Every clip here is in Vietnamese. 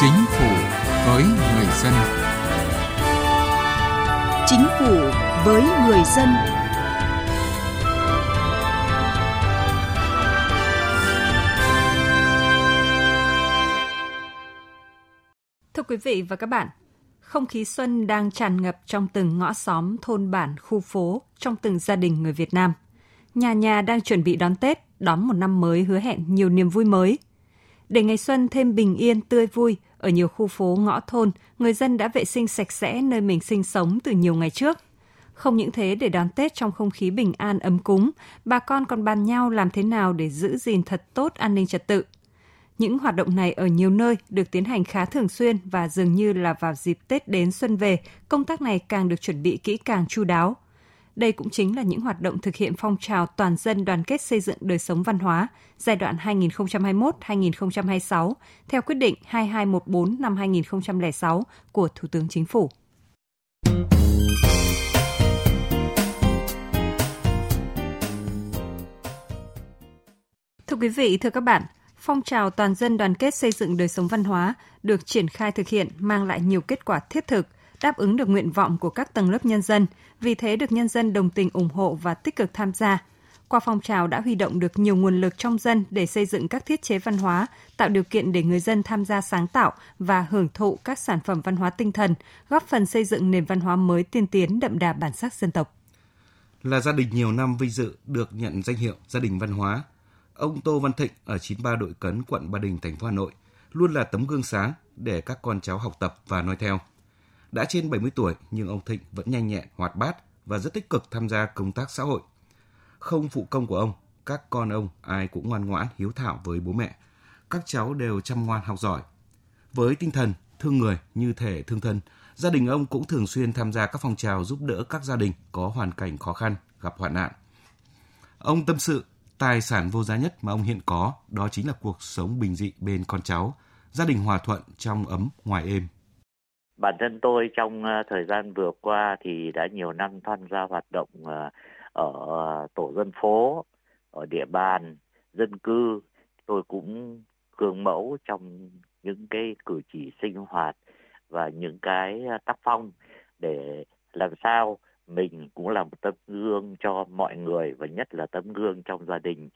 Chính phủ với người dân. Chính phủ với người dân. Thưa quý vị và các bạn, không khí xuân đang tràn ngập trong từng ngõ xóm, thôn bản, khu phố, trong từng gia đình người Việt Nam. Nhà nhà đang chuẩn bị đón Tết, đón một năm mới hứa hẹn nhiều niềm vui mới. Để ngày xuân thêm bình yên, tươi vui, ở nhiều khu phố, ngõ thôn, người dân đã vệ sinh sạch sẽ nơi mình sinh sống từ nhiều ngày trước. Không những thế, để đón Tết trong không khí bình an ấm cúng, bà con còn bàn nhau làm thế nào để giữ gìn thật tốt an ninh trật tự. Những hoạt động này ở nhiều nơi được tiến hành khá thường xuyên và dường như là vào dịp Tết đến xuân về, công tác này càng được chuẩn bị kỹ càng chu đáo. Đây cũng chính là những hoạt động thực hiện phong trào toàn dân đoàn kết xây dựng đời sống văn hóa giai đoạn 2021-2026 theo quyết định 2214 năm 2006 của Thủ tướng Chính phủ. Thưa quý vị, thưa các bạn, phong trào toàn dân đoàn kết xây dựng đời sống văn hóa được triển khai thực hiện mang lại nhiều kết quả thiết thực, đáp ứng được nguyện vọng của các tầng lớp nhân dân, vì thế được nhân dân đồng tình ủng hộ và tích cực tham gia. Qua phong trào đã huy động được nhiều nguồn lực trong dân để xây dựng các thiết chế văn hóa, tạo điều kiện để người dân tham gia sáng tạo và hưởng thụ các sản phẩm văn hóa tinh thần, góp phần xây dựng nền văn hóa mới tiên tiến đậm đà bản sắc dân tộc. Là gia đình nhiều năm vinh dự được nhận danh hiệu gia đình văn hóa, ông Tô Văn Thịnh ở 93 đội cấn quận Ba Đình, thành phố Hà Nội luôn là tấm gương sáng để các con cháu học tập và noi theo. Đã trên 70 tuổi nhưng ông Thịnh vẫn nhanh nhẹn, hoạt bát và rất tích cực tham gia công tác xã hội. Không phụ công của ông, các con ông ai cũng ngoan ngoãn, hiếu thảo với bố mẹ. Các cháu đều chăm ngoan học giỏi. Với tinh thần thương người như thể thương thân, gia đình ông cũng thường xuyên tham gia các phong trào giúp đỡ các gia đình có hoàn cảnh khó khăn, gặp hoạn nạn. Ông tâm sự, tài sản vô giá nhất mà ông hiện có đó chính là cuộc sống bình dị bên con cháu, gia đình hòa thuận trong ấm ngoài êm. Bản thân tôi trong ờ, thời gian vừa qua thì đã nhiều năm tham gia hoạt động ờ, ở tổ dân phố, ở địa bàn, dân cư. Tôi cũng gương mẫu trong những cái cử chỉ sinh hoạt và những cái ờ, tác phong để làm sao mình cũng là một tấm gương cho mọi người và nhất là tấm gương trong gia đình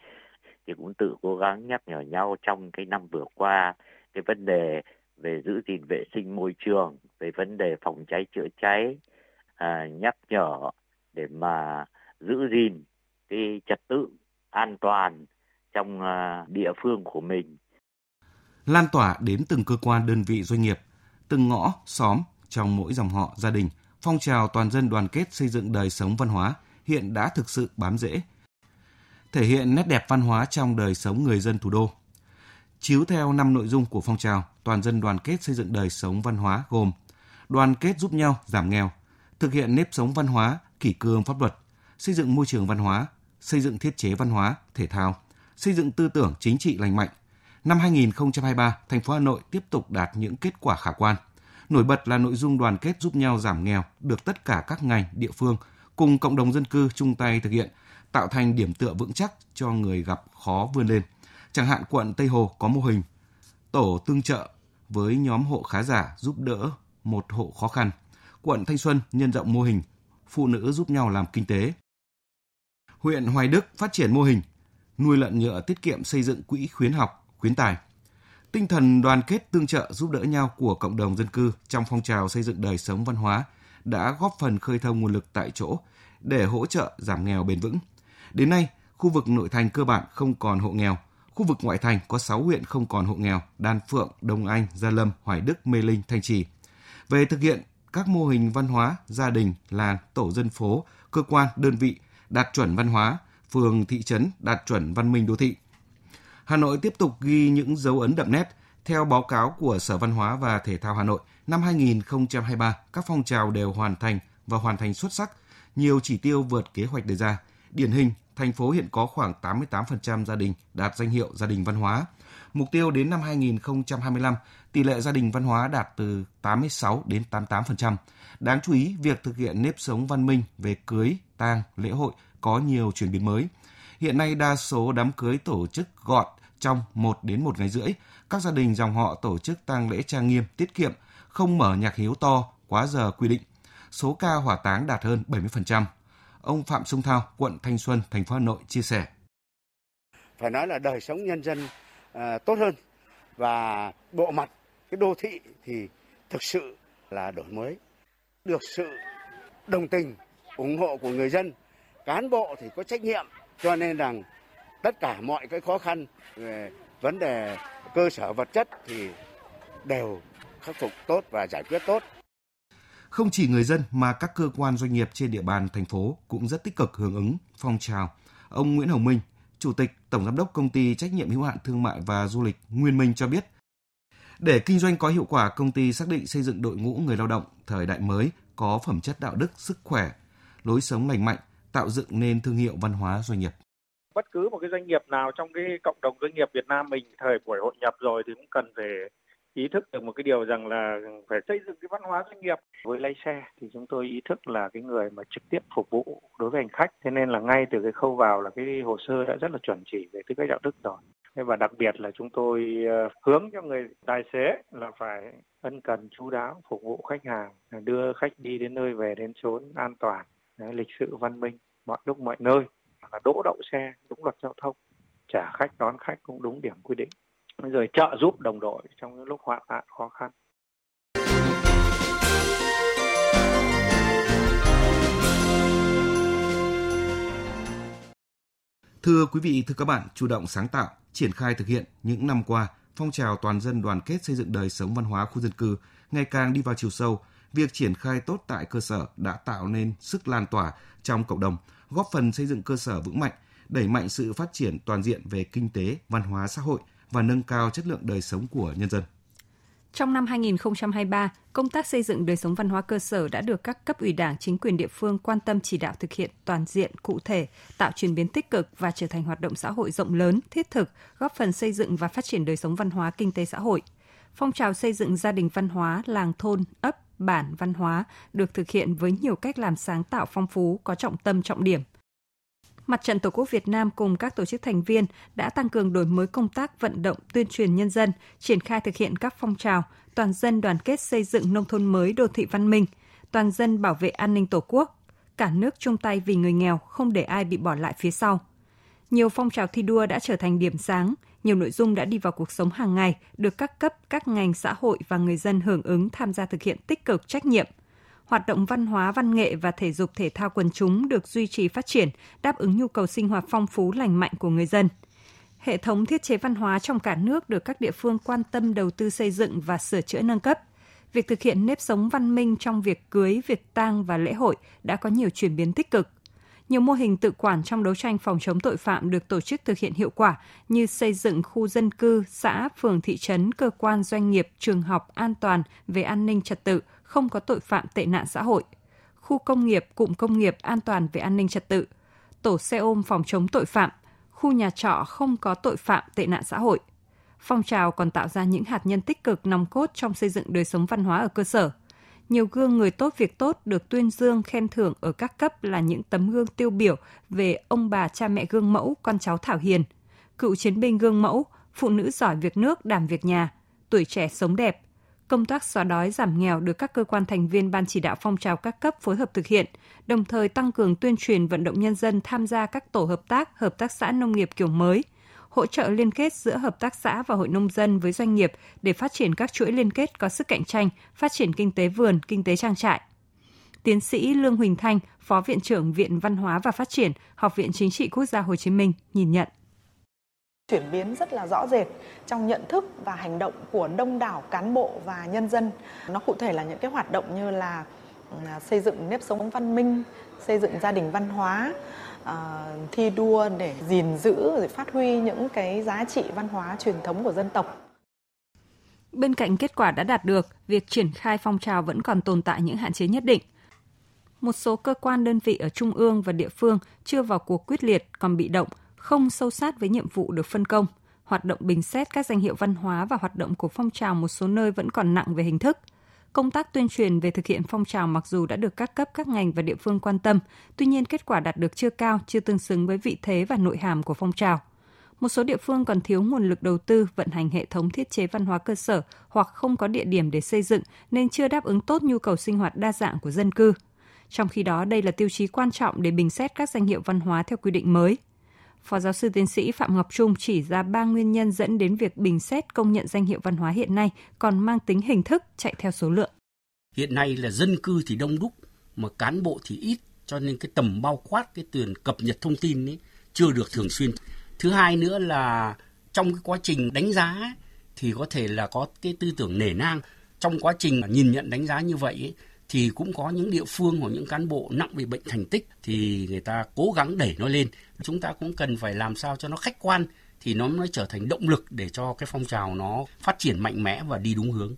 thì cũng tự cố gắng nhắc nhở nhau trong cái năm vừa qua cái vấn đề về giữ gìn vệ sinh môi trường về vấn đề phòng cháy chữa cháy à, nhắc nhở để mà giữ gìn cái trật tự an toàn trong à, địa phương của mình. Lan tỏa đến từng cơ quan đơn vị doanh nghiệp từng ngõ xóm trong mỗi dòng họ gia đình phong trào toàn dân đoàn kết xây dựng đời sống văn hóa hiện đã thực sự bám rễ thể hiện nét đẹp văn hóa trong đời sống người dân thủ đô chiếu theo năm nội dung của phong trào toàn dân đoàn kết xây dựng đời sống văn hóa gồm đoàn kết giúp nhau giảm nghèo, thực hiện nếp sống văn hóa, kỷ cương pháp luật, xây dựng môi trường văn hóa, xây dựng thiết chế văn hóa, thể thao, xây dựng tư tưởng chính trị lành mạnh. Năm 2023, thành phố Hà Nội tiếp tục đạt những kết quả khả quan. Nổi bật là nội dung đoàn kết giúp nhau giảm nghèo được tất cả các ngành, địa phương cùng cộng đồng dân cư chung tay thực hiện, tạo thành điểm tựa vững chắc cho người gặp khó vươn lên. Chẳng hạn quận Tây Hồ có mô hình tổ tương trợ với nhóm hộ khá giả giúp đỡ một hộ khó khăn. Quận Thanh Xuân nhân rộng mô hình phụ nữ giúp nhau làm kinh tế. Huyện Hoài Đức phát triển mô hình nuôi lợn nhựa tiết kiệm xây dựng quỹ khuyến học, khuyến tài. Tinh thần đoàn kết tương trợ giúp đỡ nhau của cộng đồng dân cư trong phong trào xây dựng đời sống văn hóa đã góp phần khơi thông nguồn lực tại chỗ để hỗ trợ giảm nghèo bền vững. Đến nay, khu vực nội thành cơ bản không còn hộ nghèo, Khu vực ngoại thành có 6 huyện không còn hộ nghèo, Đan Phượng, Đông Anh, Gia Lâm, Hoài Đức, Mê Linh, Thanh Trì. Về thực hiện các mô hình văn hóa, gia đình, làng, tổ dân phố, cơ quan, đơn vị đạt chuẩn văn hóa, phường, thị trấn đạt chuẩn văn minh đô thị. Hà Nội tiếp tục ghi những dấu ấn đậm nét. Theo báo cáo của Sở Văn hóa và Thể thao Hà Nội, năm 2023, các phong trào đều hoàn thành và hoàn thành xuất sắc, nhiều chỉ tiêu vượt kế hoạch đề ra. Điển hình, thành phố hiện có khoảng 88% gia đình đạt danh hiệu gia đình văn hóa. Mục tiêu đến năm 2025, tỷ lệ gia đình văn hóa đạt từ 86 đến 88%. Đáng chú ý, việc thực hiện nếp sống văn minh về cưới, tang, lễ hội có nhiều chuyển biến mới. Hiện nay đa số đám cưới tổ chức gọn, trong 1 đến 1 ngày rưỡi, các gia đình dòng họ tổ chức tang lễ trang nghiêm, tiết kiệm, không mở nhạc hiếu to quá giờ quy định. Số ca hỏa táng đạt hơn 70%. Ông Phạm Sung Thao, quận Thanh Xuân, thành phố Hà Nội chia sẻ. Phải nói là đời sống nhân dân uh, tốt hơn và bộ mặt cái đô thị thì thực sự là đổi mới. Được sự đồng tình, ủng hộ của người dân, cán bộ thì có trách nhiệm cho nên rằng tất cả mọi cái khó khăn về vấn đề cơ sở vật chất thì đều khắc phục tốt và giải quyết tốt. Không chỉ người dân mà các cơ quan doanh nghiệp trên địa bàn thành phố cũng rất tích cực hưởng ứng phong trào. Ông Nguyễn Hồng Minh, Chủ tịch Tổng Giám đốc Công ty Trách nhiệm hữu hạn Thương mại và Du lịch Nguyên Minh cho biết, để kinh doanh có hiệu quả, công ty xác định xây dựng đội ngũ người lao động thời đại mới có phẩm chất đạo đức, sức khỏe, lối sống lành mạnh, tạo dựng nên thương hiệu văn hóa doanh nghiệp bất cứ một cái doanh nghiệp nào trong cái cộng đồng doanh nghiệp Việt Nam mình thời buổi hội nhập rồi thì cũng cần phải ý thức được một cái điều rằng là phải xây dựng cái văn hóa doanh nghiệp. Với lái xe thì chúng tôi ý thức là cái người mà trực tiếp phục vụ đối với hành khách. Thế nên là ngay từ cái khâu vào là cái hồ sơ đã rất là chuẩn chỉ về tư cách đạo đức rồi. Và đặc biệt là chúng tôi ờ, hướng cho người tài xế là phải ân cần chú đáo phục vụ khách hàng đưa khách đi đến nơi về đến chốn an toàn lịch sự, văn minh, mọi lúc mọi nơi. Là đỗ đậu xe, đúng luật giao thông, trả khách, đón khách cũng đúng điểm quy định rồi trợ giúp đồng đội trong những lúc hoạn nạn khó khăn Thưa quý vị, thưa các bạn, chủ động sáng tạo, triển khai thực hiện những năm qua, phong trào toàn dân đoàn kết xây dựng đời sống văn hóa khu dân cư ngày càng đi vào chiều sâu. Việc triển khai tốt tại cơ sở đã tạo nên sức lan tỏa trong cộng đồng, góp phần xây dựng cơ sở vững mạnh, đẩy mạnh sự phát triển toàn diện về kinh tế, văn hóa xã hội và nâng cao chất lượng đời sống của nhân dân. Trong năm 2023, công tác xây dựng đời sống văn hóa cơ sở đã được các cấp ủy Đảng, chính quyền địa phương quan tâm chỉ đạo thực hiện toàn diện, cụ thể, tạo chuyển biến tích cực và trở thành hoạt động xã hội rộng lớn, thiết thực, góp phần xây dựng và phát triển đời sống văn hóa kinh tế xã hội. Phong trào xây dựng gia đình văn hóa, làng thôn, ấp, bản văn hóa được thực hiện với nhiều cách làm sáng tạo phong phú, có trọng tâm trọng điểm. Mặt trận Tổ quốc Việt Nam cùng các tổ chức thành viên đã tăng cường đổi mới công tác vận động tuyên truyền nhân dân, triển khai thực hiện các phong trào toàn dân đoàn kết xây dựng nông thôn mới đô thị văn minh, toàn dân bảo vệ an ninh Tổ quốc, cả nước chung tay vì người nghèo, không để ai bị bỏ lại phía sau. Nhiều phong trào thi đua đã trở thành điểm sáng, nhiều nội dung đã đi vào cuộc sống hàng ngày, được các cấp, các ngành xã hội và người dân hưởng ứng tham gia thực hiện tích cực trách nhiệm. Hoạt động văn hóa, văn nghệ và thể dục thể thao quần chúng được duy trì phát triển, đáp ứng nhu cầu sinh hoạt phong phú lành mạnh của người dân. Hệ thống thiết chế văn hóa trong cả nước được các địa phương quan tâm đầu tư xây dựng và sửa chữa nâng cấp. Việc thực hiện nếp sống văn minh trong việc cưới, việc tang và lễ hội đã có nhiều chuyển biến tích cực – nhiều mô hình tự quản trong đấu tranh phòng chống tội phạm được tổ chức thực hiện hiệu quả như xây dựng khu dân cư, xã, phường, thị trấn, cơ quan, doanh nghiệp, trường học an toàn về an ninh trật tự, không có tội phạm tệ nạn xã hội, khu công nghiệp, cụm công nghiệp an toàn về an ninh trật tự, tổ xe ôm phòng chống tội phạm, khu nhà trọ không có tội phạm tệ nạn xã hội. Phong trào còn tạo ra những hạt nhân tích cực nòng cốt trong xây dựng đời sống văn hóa ở cơ sở – nhiều gương người tốt việc tốt được tuyên dương khen thưởng ở các cấp là những tấm gương tiêu biểu về ông bà cha mẹ gương mẫu, con cháu Thảo Hiền, cựu chiến binh gương mẫu, phụ nữ giỏi việc nước, đảm việc nhà, tuổi trẻ sống đẹp. Công tác xóa đói giảm nghèo được các cơ quan thành viên ban chỉ đạo phong trào các cấp phối hợp thực hiện, đồng thời tăng cường tuyên truyền vận động nhân dân tham gia các tổ hợp tác, hợp tác xã nông nghiệp kiểu mới – hỗ trợ liên kết giữa hợp tác xã và hội nông dân với doanh nghiệp để phát triển các chuỗi liên kết có sức cạnh tranh, phát triển kinh tế vườn, kinh tế trang trại. Tiến sĩ Lương Huỳnh Thanh, Phó Viện trưởng Viện Văn hóa và Phát triển, Học viện Chính trị Quốc gia Hồ Chí Minh nhìn nhận chuyển biến rất là rõ rệt trong nhận thức và hành động của đông đảo cán bộ và nhân dân. Nó cụ thể là những cái hoạt động như là ừ, à, xây dựng nếp sống văn minh, xây dựng gia đình văn hóa, ờ, thi đua để gìn giữ để phát huy những cái giá trị văn hóa truyền thống của dân tộc. Bên cạnh kết quả đã đạt được, việc triển khai phong trào vẫn còn tồn tại những hạn chế nhất định. Một số cơ quan đơn vị ở trung ương và địa phương chưa vào cuộc quyết liệt còn bị động, không sâu sát với nhiệm vụ được phân công. Hoạt động bình xét các danh hiệu văn hóa và hoạt động của phong trào một số nơi vẫn còn nặng về hình thức – Công tác tuyên truyền về thực hiện phong trào mặc dù đã được các cấp các ngành và địa phương quan tâm, tuy nhiên kết quả đạt được chưa cao, chưa tương xứng với vị thế và nội hàm của phong trào. Một số địa phương còn thiếu nguồn lực đầu tư vận hành hệ thống thiết chế văn hóa cơ sở hoặc không có địa điểm để xây dựng nên chưa đáp ứng tốt nhu cầu sinh hoạt đa dạng của dân cư. Trong khi đó, đây là tiêu chí quan trọng để bình xét các danh hiệu văn hóa theo quy định mới. Phó giáo sư tiến sĩ Phạm Ngọc Trung chỉ ra ba nguyên nhân dẫn đến việc bình xét công nhận danh hiệu văn hóa hiện nay còn mang tính hình thức chạy theo số lượng. Hiện nay là dân cư thì đông đúc mà cán bộ thì ít cho nên cái tầm bao quát cái tiền cập nhật thông tin ấy chưa được thường xuyên. Thứ hai nữa là trong cái quá trình đánh giá ấy, thì có thể là có cái tư tưởng nể nang trong quá trình nhìn nhận đánh giá như vậy ấy, thì cũng có những địa phương hoặc những cán bộ nặng về bệnh thành tích thì người ta cố gắng đẩy nó lên. Chúng ta cũng cần phải làm sao cho nó khách quan thì nó mới trở thành động lực để cho cái phong trào nó phát triển mạnh mẽ và đi đúng hướng.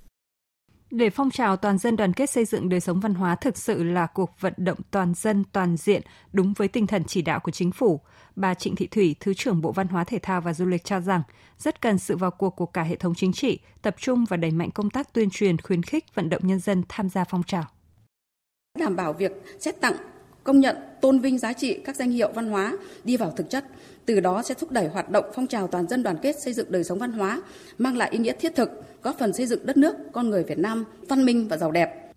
Để phong trào toàn dân đoàn kết xây dựng đời sống văn hóa thực sự là cuộc vận động toàn dân toàn diện đúng với tinh thần chỉ đạo của chính phủ, bà Trịnh Thị Thủy, Thứ trưởng Bộ Văn hóa Thể thao và Du lịch cho rằng rất cần sự vào cuộc của cả hệ thống chính trị, tập trung và đẩy mạnh công tác tuyên truyền khuyến khích vận động nhân dân tham gia phong trào. Đảm bảo việc xét tặng, công nhận, tôn vinh giá trị các danh hiệu văn hóa đi vào thực chất, từ đó sẽ thúc đẩy hoạt động phong trào toàn dân đoàn kết xây dựng đời sống văn hóa, mang lại ý nghĩa thiết thực, góp phần xây dựng đất nước, con người Việt Nam văn minh và giàu đẹp.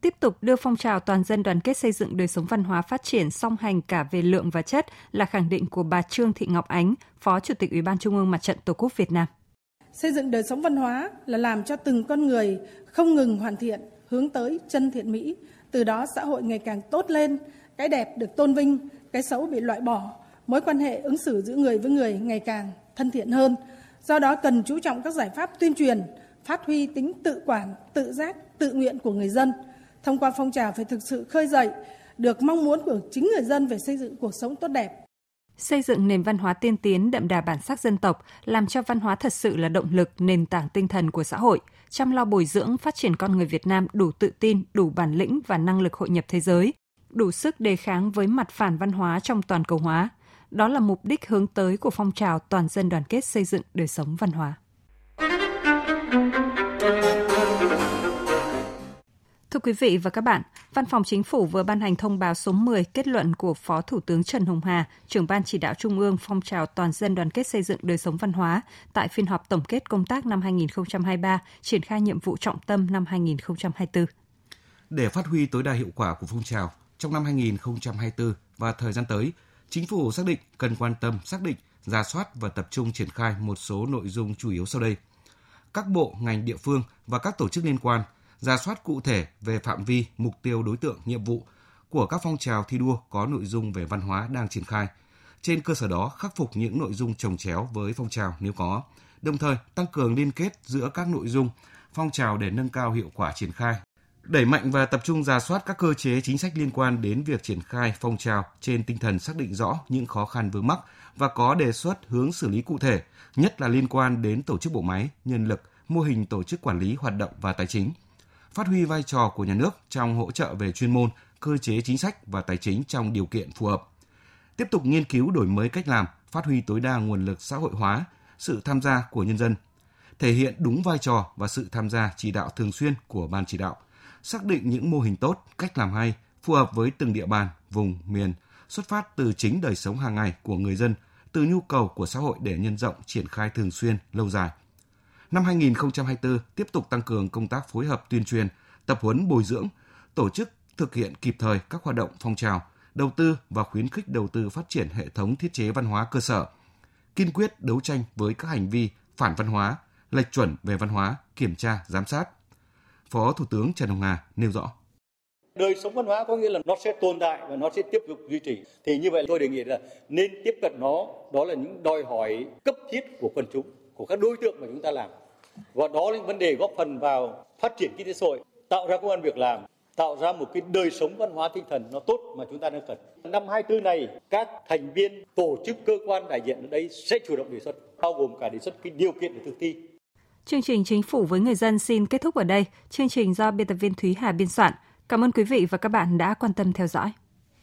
Tiếp tục đưa phong trào toàn dân đoàn kết xây dựng đời sống văn hóa phát triển song hành cả về lượng và chất là khẳng định của bà Trương Thị Ngọc Ánh, Phó Chủ tịch Ủy ban Trung ương Mặt trận Tổ quốc Việt Nam. Xây dựng đời sống văn hóa là làm cho từng con người không ngừng hoàn thiện, hướng tới chân thiện mỹ, từ đó xã hội ngày càng tốt lên, cái đẹp được tôn vinh, cái xấu bị loại bỏ, mối quan hệ ứng xử giữa người với người ngày càng thân thiện hơn. Do đó cần chú trọng các giải pháp tuyên truyền, phát huy tính tự quản, tự giác, tự nguyện của người dân. Thông qua phong trào phải thực sự khơi dậy được mong muốn của chính người dân về xây dựng cuộc sống tốt đẹp. Xây dựng nền văn hóa tiên tiến đậm đà bản sắc dân tộc, làm cho văn hóa thật sự là động lực, nền tảng tinh thần của xã hội, chăm lo bồi dưỡng phát triển con người Việt Nam đủ tự tin, đủ bản lĩnh và năng lực hội nhập thế giới, đủ sức đề kháng với mặt phản văn hóa trong toàn cầu hóa. Đó là mục đích hướng tới của phong trào toàn dân đoàn kết xây dựng đời sống văn hóa. Thưa quý vị và các bạn, Văn phòng Chính phủ vừa ban hành thông báo số 10 kết luận của Phó Thủ tướng Trần Hồng Hà, trưởng Ban chỉ đạo Trung ương phong trào toàn dân đoàn kết xây dựng đời sống văn hóa tại phiên họp tổng kết công tác năm 2023, triển khai nhiệm vụ trọng tâm năm 2024. Để phát huy tối đa hiệu quả của phong trào, trong năm 2024 và thời gian tới, Chính phủ xác định cần quan tâm xác định, ra soát và tập trung triển khai một số nội dung chủ yếu sau đây. Các bộ, ngành địa phương và các tổ chức liên quan – ra soát cụ thể về phạm vi, mục tiêu đối tượng, nhiệm vụ của các phong trào thi đua có nội dung về văn hóa đang triển khai. Trên cơ sở đó, khắc phục những nội dung trồng chéo với phong trào nếu có, đồng thời tăng cường liên kết giữa các nội dung phong trào để nâng cao hiệu quả triển khai. Đẩy mạnh và tập trung ra soát các cơ chế chính sách liên quan đến việc triển khai phong trào trên tinh thần xác định rõ những khó khăn vướng mắc và có đề xuất hướng xử lý cụ thể, nhất là liên quan đến tổ chức bộ máy, nhân lực, mô hình tổ chức quản lý hoạt động và tài chính – phát huy vai trò của nhà nước trong hỗ trợ về chuyên môn, cơ chế chính sách và tài chính trong điều kiện phù hợp. Tiếp tục nghiên cứu đổi mới cách làm, phát huy tối đa nguồn lực xã hội hóa, sự tham gia của nhân dân, thể hiện đúng vai trò và sự tham gia chỉ đạo thường xuyên của ban chỉ đạo, xác định những mô hình tốt, cách làm hay, phù hợp với từng địa bàn, vùng, miền, xuất phát từ chính đời sống hàng ngày của người dân, từ nhu cầu của xã hội để nhân rộng triển khai thường xuyên, lâu dài – Năm 2024 tiếp tục tăng cường công tác phối hợp tuyên truyền, tập huấn bồi dưỡng, tổ chức thực hiện kịp thời các hoạt động phong trào, đầu tư và khuyến khích đầu tư phát triển hệ thống thiết chế văn hóa cơ sở, kiên quyết đấu tranh với các hành vi phản văn hóa, lệch chuẩn về văn hóa, kiểm tra, giám sát. Phó Thủ tướng Trần Hồng Hà nêu rõ. Đời sống văn hóa có nghĩa là nó sẽ tồn tại và nó sẽ tiếp tục duy trì. Thì như vậy tôi đề nghị là nên tiếp cận nó, đó là những đòi hỏi cấp thiết của quần chúng, của các đối tượng mà chúng ta làm và đó là vấn đề góp phần vào phát triển kinh tế xã hội tạo ra công an việc làm tạo ra một cái đời sống văn hóa tinh thần nó tốt mà chúng ta đang cần. Năm 24 này, các thành viên tổ chức cơ quan đại diện ở đây sẽ chủ động đề xuất, bao gồm cả đề xuất cái điều kiện để thực thi. Chương trình Chính phủ với người dân xin kết thúc ở đây. Chương trình do biên tập viên Thúy Hà biên soạn. Cảm ơn quý vị và các bạn đã quan tâm theo dõi.